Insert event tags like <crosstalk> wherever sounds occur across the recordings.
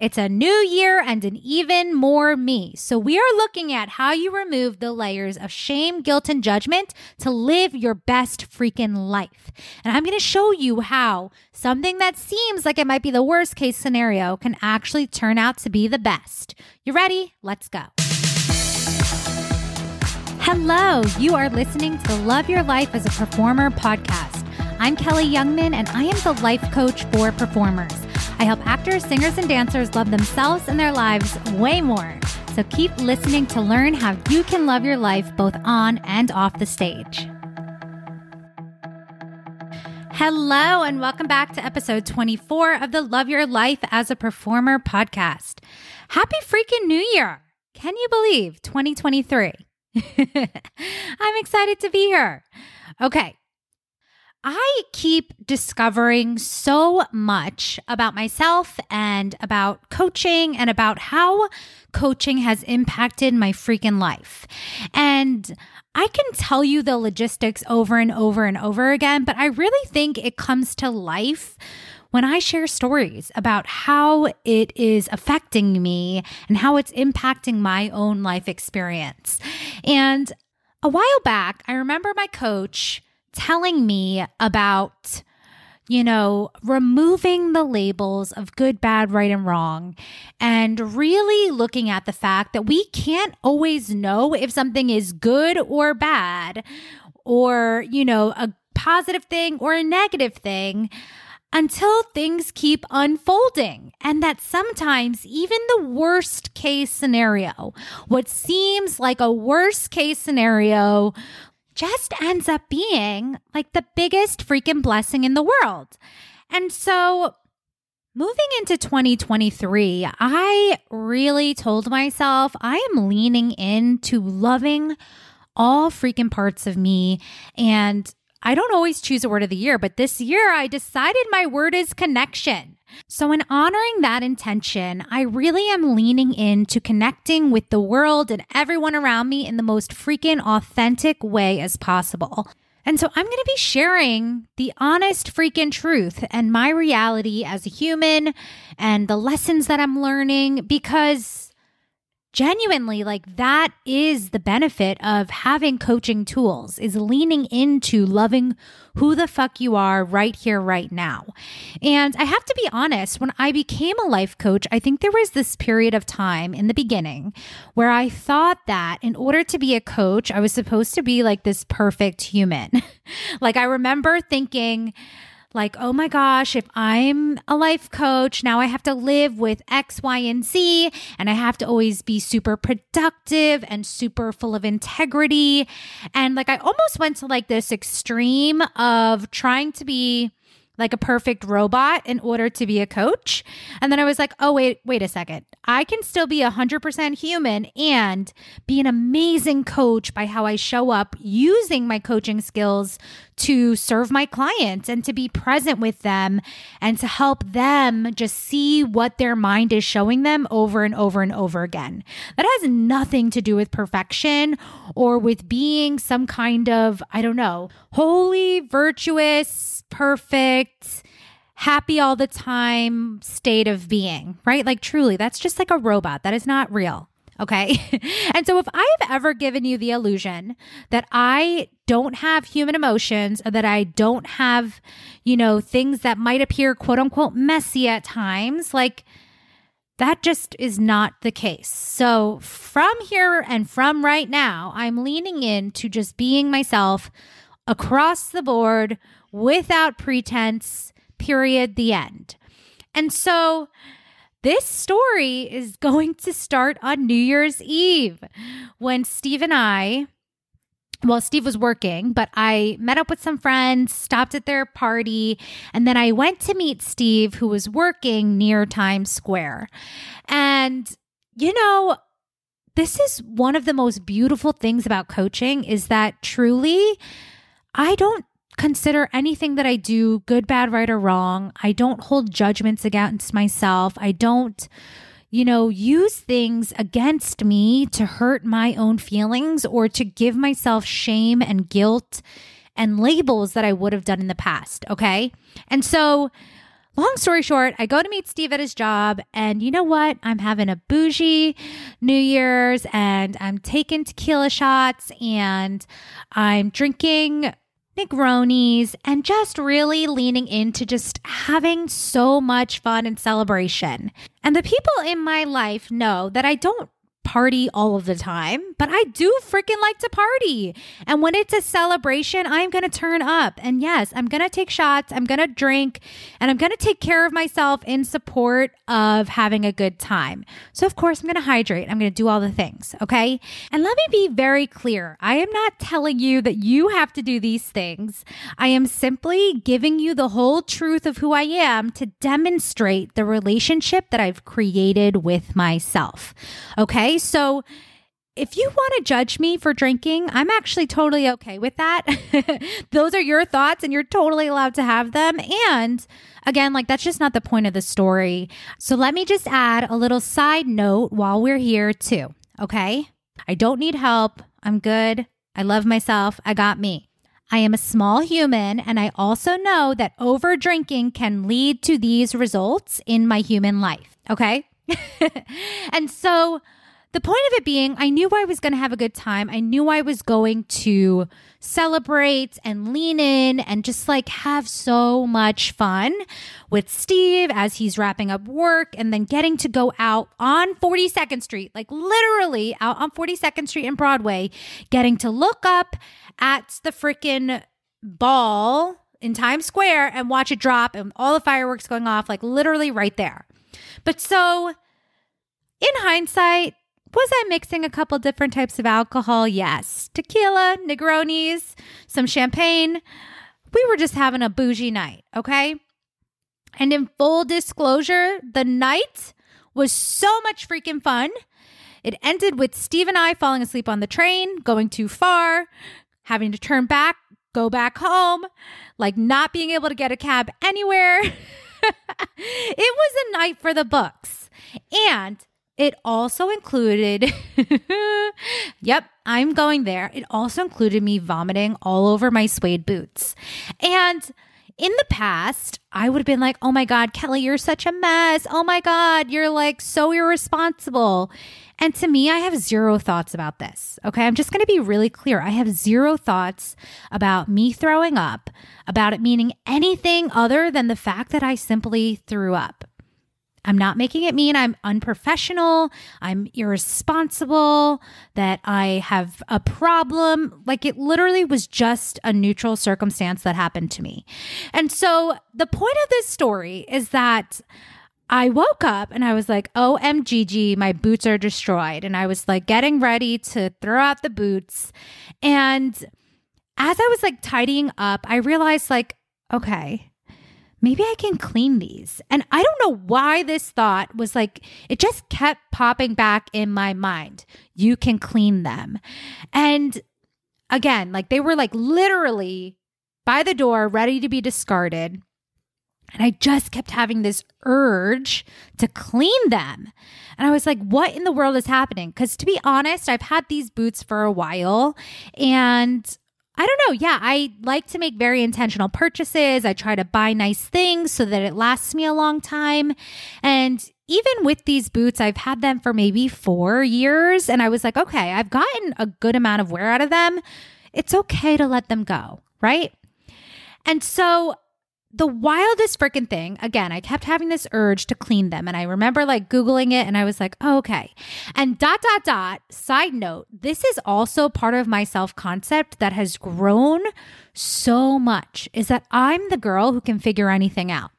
It's a new year and an even more me. So, we are looking at how you remove the layers of shame, guilt, and judgment to live your best freaking life. And I'm going to show you how something that seems like it might be the worst case scenario can actually turn out to be the best. You ready? Let's go. Hello, you are listening to the Love Your Life as a Performer podcast. I'm Kelli Youngman, and I am the life coach for performers. I help actors, singers, and dancers love themselves and their lives way more. So keep listening to learn how you can love your life both on and off the stage. Hello, and welcome back to episode 24 of the Love Your Life as a Performer podcast. Happy freaking New Year! Can you believe 2023? <laughs> I'm excited to be here. Okay, I keep discovering so much about myself and about coaching and about how coaching has impacted my freaking life. And I can tell you the logistics over and over and over again, but I really think it comes to life when I share stories about how it is affecting me and how it's impacting my own life experience. And a while back, I remember my coach telling me about you know, removing the labels of good, bad, right, and wrong, and really looking at the fact that we can't always know if something is good or bad, or, you know, a positive thing or a negative thing until things keep unfolding. And that sometimes even the worst case scenario, what seems like a worst case scenario, just ends up being like the biggest freaking blessing in the world. And so moving into 2023, I really told myself I am leaning into loving all freaking parts of me and I don't always choose a word of the year, but this year I decided my word is connection. So, in honoring that intention, I really am leaning into connecting with the world and everyone around me in the most freaking authentic way as possible. And so I'm going to be sharing the honest freaking truth and my reality as a human and the lessons that I'm learning because genuinely like that is the benefit of having coaching tools is leaning into loving who the fuck you are right here right now. And i have to be honest when i became a life coach i think there was this period of time in the beginning where i thought that in order to be a coach i was supposed to be like this perfect human. <laughs> Like i remember thinking like, oh my gosh, if I'm a life coach, now I have to live with X, Y, and Z, and I have to always be super productive and super full of integrity. And like, I almost went to like this extreme of trying to be like a perfect robot in order to be a coach. And then I was like, oh, wait, wait a second. I can still be 100% human and be an amazing coach by how I show up using my coaching skills to serve my clients and to be present with them and to help them just see what their mind is showing them over and over and over again. That has nothing to do with perfection or with being some kind of, I don't know, holy, virtuous, perfect, happy all the time state of being, right? Like truly, that's just like a robot. That is not real. Okay. <laughs> and so if I've ever given you the illusion that I don't have human emotions that I don't have, you know, things that might appear quote unquote messy at times, like that just is not the case. So from here and from right now, I'm leaning into just being myself across the board without pretense, period, the end. And so, this story is <laughs> going to start on New Year's Eve when Steve and I, well, Steve was working, but I met up with some friends, stopped at their party, and then I went to meet Steve, who was working near Times Square. And, you know, this is one of the most beautiful things about coaching is that truly I don't consider anything that I do good, bad, right, or wrong. I don't hold judgments against myself. I don't, you know, use things against me to hurt my own feelings or to give myself shame and guilt and labels that I would have done in the past. Okay. And so, long story short, I go to meet Steve at his job, and you know what? I'm having a bougie New Year's, and I'm taking tequila shots, and I'm drinking Negronis, and just really leaning into just having so much fun and celebration. And the people in my life know that I don't party all of the time, but I do freaking like to party. And when it's a celebration, I'm going to turn up. And yes, I'm going to take shots, I'm going to drink, and I'm going to take care of myself in support of having a good time. So, of course, I'm going to hydrate. I'm going to do all the things. Okay. And let me be very clear I am not telling you that you have to do these things. I am simply giving you the whole truth of who I am to demonstrate the relationship that I've created with myself. Okay. So if you want to judge me for drinking, I'm actually totally okay with that. <laughs> Those are your thoughts and you're totally allowed to have them. And again, like that's just not the point of the story. So let me just add a little side note while we're here, too. Okay. I don't need help. I'm good. I love myself. I got me. I am a small human, and I also know that over drinking can lead to these results in my human life. Okay. <laughs> and so, the point of it being, I knew I was going to have a good time. I knew I was going to celebrate and lean in and just like have so much fun with Steve as he's wrapping up work and then getting to go out on 42nd Street, like literally out on 42nd Street and Broadway, getting to look up at the freaking ball in Times Square and watch it drop and all the fireworks going off, like literally right there. But so, in hindsight, was I mixing a couple different types of alcohol? Yes. Tequila, Negronis, some champagne. We were just having a bougie night, okay? And in full disclosure, the night was so much freaking fun. It ended with Steve and I falling asleep on the train, going too far, having to turn back, go back home, like not being able to get a cab anywhere. <laughs> it was a night for the books. And it also included, <laughs> yep, I'm going there. It also included me vomiting all over my suede boots. And in the past, I would have been like, oh my God, Kelli, you're such a mess. Oh my God, you're like so irresponsible. And to me, I have zero thoughts about this. Okay. I'm just going to be really clear. I have zero thoughts about me throwing up, about it meaning anything other than the fact that I simply threw up. I'm not making it mean I'm unprofessional, I'm irresponsible, that I have a problem. Like it literally was just a neutral circumstance that happened to me. And so the point of this story is that I woke up and I was like, OMGG, my boots are destroyed. And I was like getting ready to throw out the boots. And as I was like tidying up, I realized, like, okay, maybe I can clean these. And I don't know why this thought was like, it just kept popping back in my mind. You can clean them. And again, like they were like literally by the door, ready to be discarded. And I just kept having this urge to clean them. And I was like, what in the world is happening? Because to be honest, I've had these boots for a while and I don't know. Yeah, I like to make very intentional purchases. I try to buy nice things so that it lasts me a long time. And even with these boots, I've had them for maybe four years. And I was like, okay, I've gotten a good amount of wear out of them. It's okay to let them go. Right. And so the wildest freaking thing, again, I kept having this urge to clean them. And I remember like Googling it and I was like, oh, okay. And dot, dot, dot, side note, this is also part of my self concept that has grown so much is that I'm the girl who can figure anything out.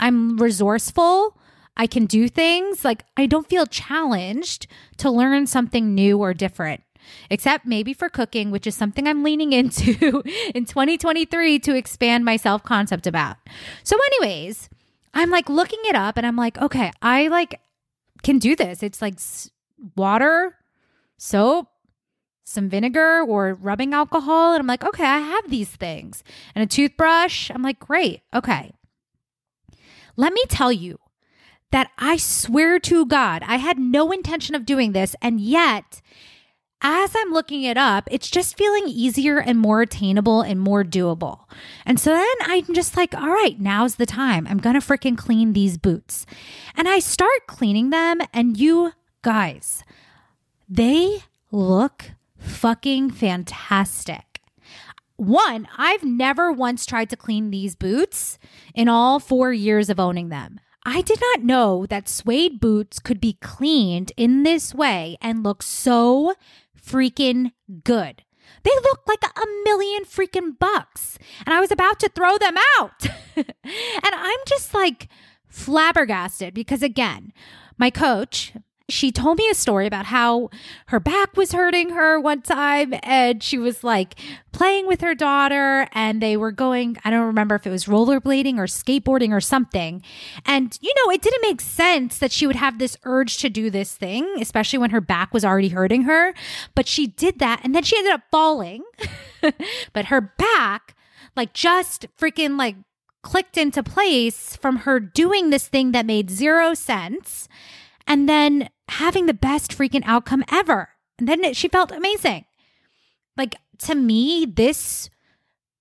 I'm resourceful. I can do things like I don't feel challenged to learn something new or different except maybe for cooking, which is something I'm leaning <laughs> into in 2023 to expand my self concept about. So, anyways, I'm like looking it up and I'm like, okay, I like can do this. It's like water, soap, some vinegar or rubbing alcohol. And I'm like, okay, I have these things. And a toothbrush. I'm like, great. Okay. Let me tell you that I swear to God, I had no intention of doing this. And yet, as I'm looking it up, it's just feeling easier and more attainable and more doable. And so then I'm just like, all right, now's the time. I'm going to freaking clean these boots. And I start cleaning them, and you guys, they look fucking fantastic. One, I've never once tried to clean these boots in all four years of owning them. I did not know that suede boots could be cleaned in this way and look so freaking good. They look like a million freaking bucks. And I was about to throw them out. <laughs> and I'm just like flabbergasted because, again, my coach, she told me a story about how her back was hurting her one time and she was like playing with her daughter and they were going I don't remember if it was rollerblading or skateboarding or something. And you know it didn't make sense that she would have this urge to do this thing especially when her back was already hurting her. But she did that and then she ended up falling. <laughs> But her back like just freaking like clicked into place from her doing this thing that made zero sense. And then having the best freaking outcome ever. And then it, she felt amazing. Like to me, this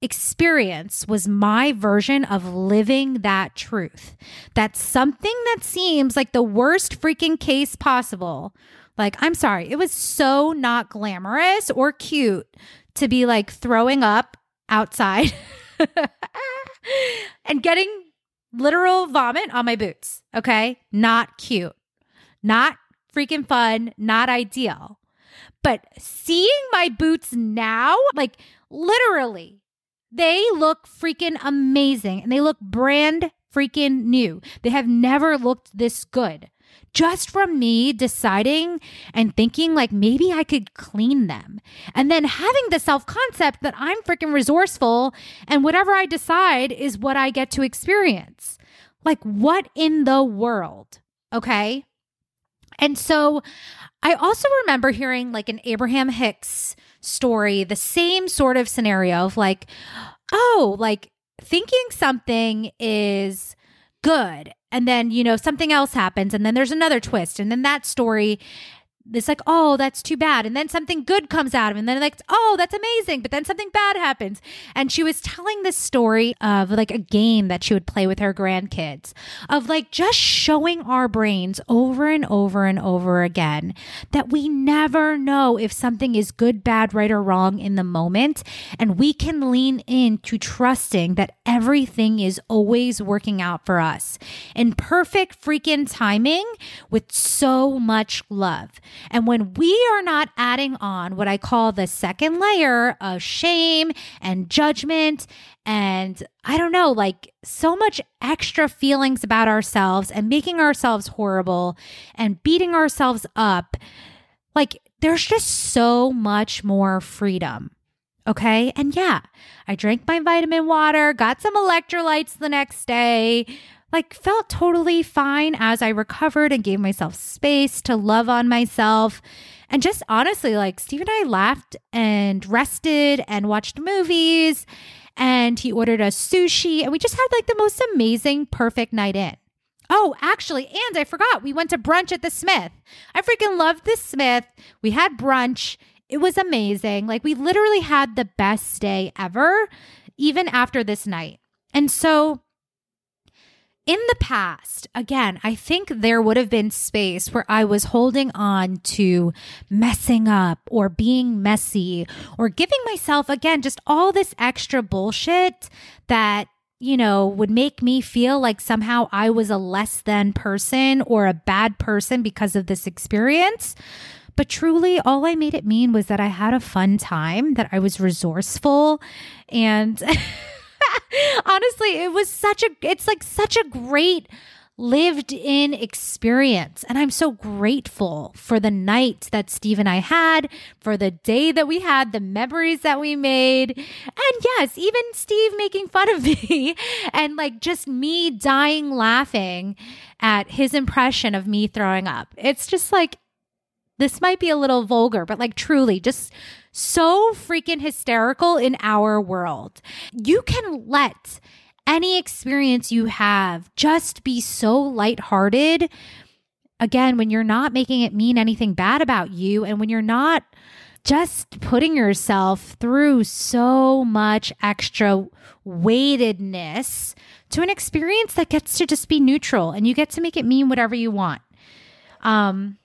experience was my version of living that truth. That something that seems like the worst freaking case possible. Like, I'm sorry, it was so not glamorous or cute to be like throwing up outside <laughs> and getting literal vomit on my boots. Okay. Not cute. Not freaking fun, not ideal. But seeing my boots now, like literally, they look freaking amazing and they look brand freaking new. They have never looked this good. Just from me deciding and thinking like maybe I could clean them. And then having the self concept that I'm freaking resourceful and whatever I decide is what I get to experience. Like, what in the world? Okay. And so I also remember hearing like an Abraham Hicks story, the same sort of scenario of like, oh, like thinking something is good and then you know something else happens and then there's another twist and then that story it's like, oh, that's too bad. And then something good comes out of it. And then like, oh, that's amazing. But then something bad happens. And she was telling this story of like a game that she would play with her grandkids of like just showing our brains over and over and over again that we never know if something is good, bad, right, or wrong in the moment. And we can lean into trusting that everything is always working out for us in perfect freaking timing with so much love. And when we are not adding on what I call the second layer of shame and judgment and I don't know, like so much extra feelings about ourselves and making ourselves horrible and beating ourselves up, like there's just so much more freedom. Okay. And yeah, I drank my vitamin water, got some electrolytes the next day, like felt totally fine as I recovered and gave myself space to love on myself. And just honestly, like Steve and I laughed and rested and watched movies. And he ordered us sushi. And we just had like the most amazing, perfect night in. Oh, actually, and I forgot, we went to brunch at the Smith. I freaking loved the Smith. We had brunch. It was amazing. Like, we literally had the best day ever, even after this night. And so, in the past, again, I think there would have been space where I was holding on to messing up or being messy or giving myself, again, just all this extra bullshit that, you know, would make me feel like somehow I was a less than person or a bad person because of this experience. But truly, all I made it mean was that I had a fun time, that I was resourceful, and <laughs> honestly, it was such a, it's like such a great lived in experience. And I'm so grateful for the night that Steve and I had, for the day that we had, the memories that we made. And yes, even Steve making fun of <laughs> me and like just me dying laughing at his impression of me throwing up. It's just like, this might be a little vulgar, but like truly just so freaking hysterical in our world. You can let any experience you have just be so lighthearted. Again, when you're not making it mean anything bad about you and when you're not just putting yourself through so much extra weightedness to an experience that gets to just be neutral and you get to make it mean whatever you want. Um,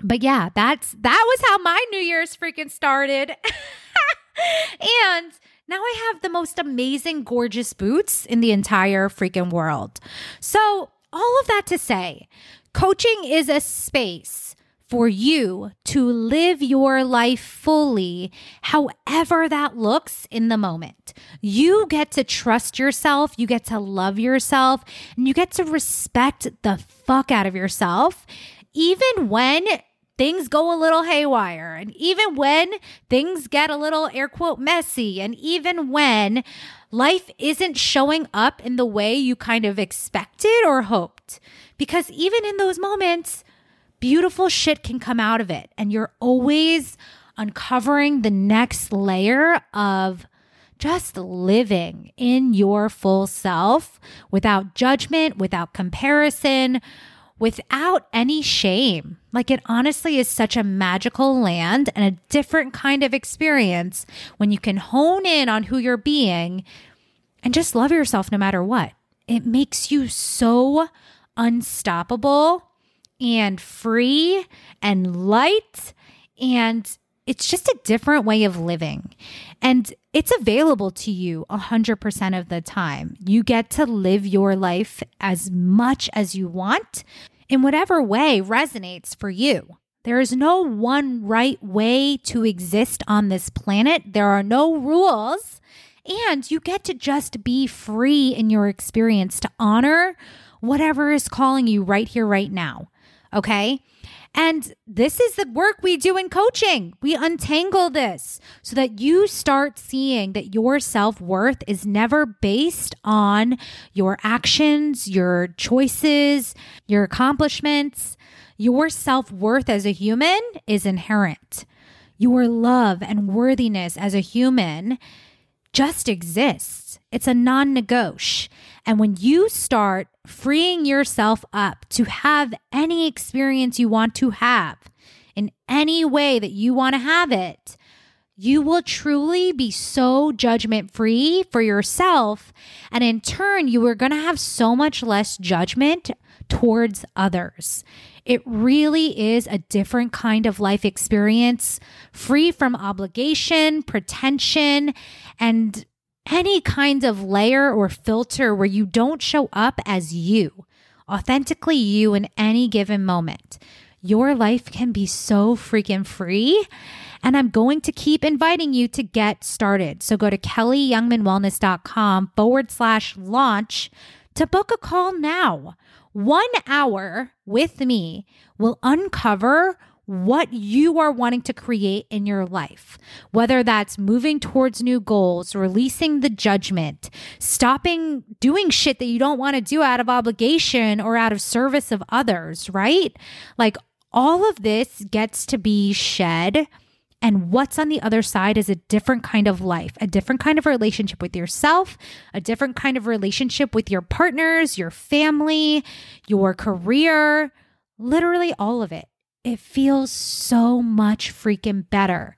but yeah, that's that was how my New Year's freaking started. <laughs> and now I have the most amazing, gorgeous boots in the entire freaking world. So, all of that to say, coaching is a space for you to live your life fully, however that looks in the moment. You get to trust yourself, you get to love yourself, and you get to respect the fuck out of yourself, even when things go a little haywire, and even when things get a little air quote messy, and even when life isn't showing up in the way you kind of expected or hoped. Because even in those moments, beautiful shit can come out of it. And you're always uncovering the next layer of just living in your full self without judgment, without comparison, without any shame. Like it honestly is such a magical land and a different kind of experience when you can hone in on who you're being and just love yourself no matter what. It makes you so unstoppable and free and light. And it's just a different way of living. And it's available to you 100% of the time. You get to live your life as much as you want in whatever way resonates for you. There is no one right way to exist on this planet. There are no rules. And you get to just be free in your experience to honor whatever is calling you right here, right now. Okay. And this is the work we do in coaching. We untangle this so that you start seeing that your self worth is never based on your actions, your choices, your accomplishments. Your self worth as a human is inherent. Your love and worthiness as a human just exists. It's a non negotiable. And when you start freeing yourself up to have any experience you want to have in any way that you want to have it, you will truly be so judgment free for yourself. And in turn, you are going to have so much less judgment towards others. It really is a different kind of life experience, free from obligation, pretension, and any kind of layer or filter where you don't show up as you, authentically you in any given moment. Your life can be so freaking free. And I'm going to keep inviting you to get started. So go to kelliyoungmanwellness.com forward slash launch to book a call now. One hour with me will uncover what you are wanting to create in your life, whether that's moving towards new goals, releasing the judgment, stopping doing shit that you don't want to do out of obligation or out of service of others, right? Like all of this gets to be shed. And what's on the other side is a different kind of life, a different kind of relationship with yourself, a different kind of relationship with your partners, your family, your career, literally all of it it feels so much freaking better.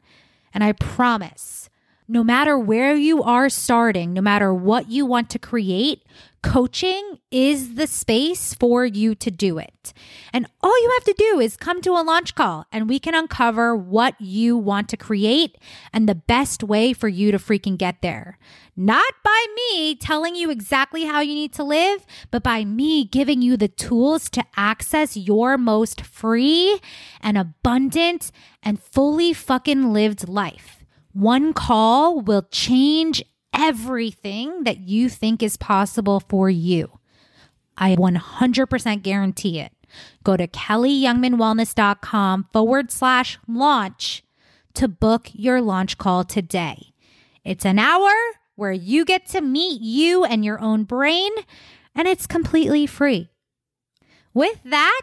And I promise, no matter where you are starting, no matter what you want to create, Coaching is the space for you to do it. And all you have to do is come to a launch call and we can uncover what you want to create and the best way for you to freaking get there. Not by me telling you exactly how you need to live, but by me giving you the tools to access your most free and abundant and fully fucking lived life. One call will change everything that you think is possible for you. I 100% guarantee it. Go to kelliyoungmanwellness.com forward slash launch to book your launch call today. It's an hour where you get to meet you and your own brain, and it's completely free. With that,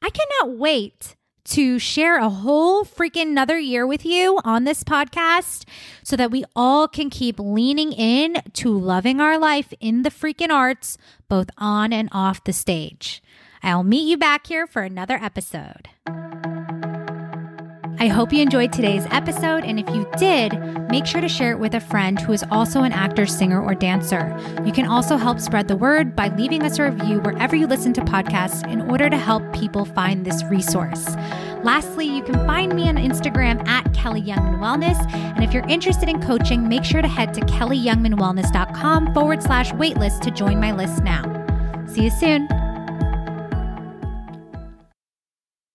I cannot wait to share a whole freaking another year with you on this podcast so that we all can keep leaning in to loving our life in the freaking arts, both on and off the stage. I'll meet you back here for another episode. I hope you enjoyed today's episode, and if you did, make sure to share it with a friend who is also an actor, singer, or dancer. You can also help spread the word by leaving us a review wherever you listen to podcasts in order to help people find this resource. Lastly, you can find me on Instagram at Kelli Youngman Wellness. And if you're interested in coaching, make sure to head to kelliyoungmanwellness.com forward slash waitlist to join my list now. See you soon.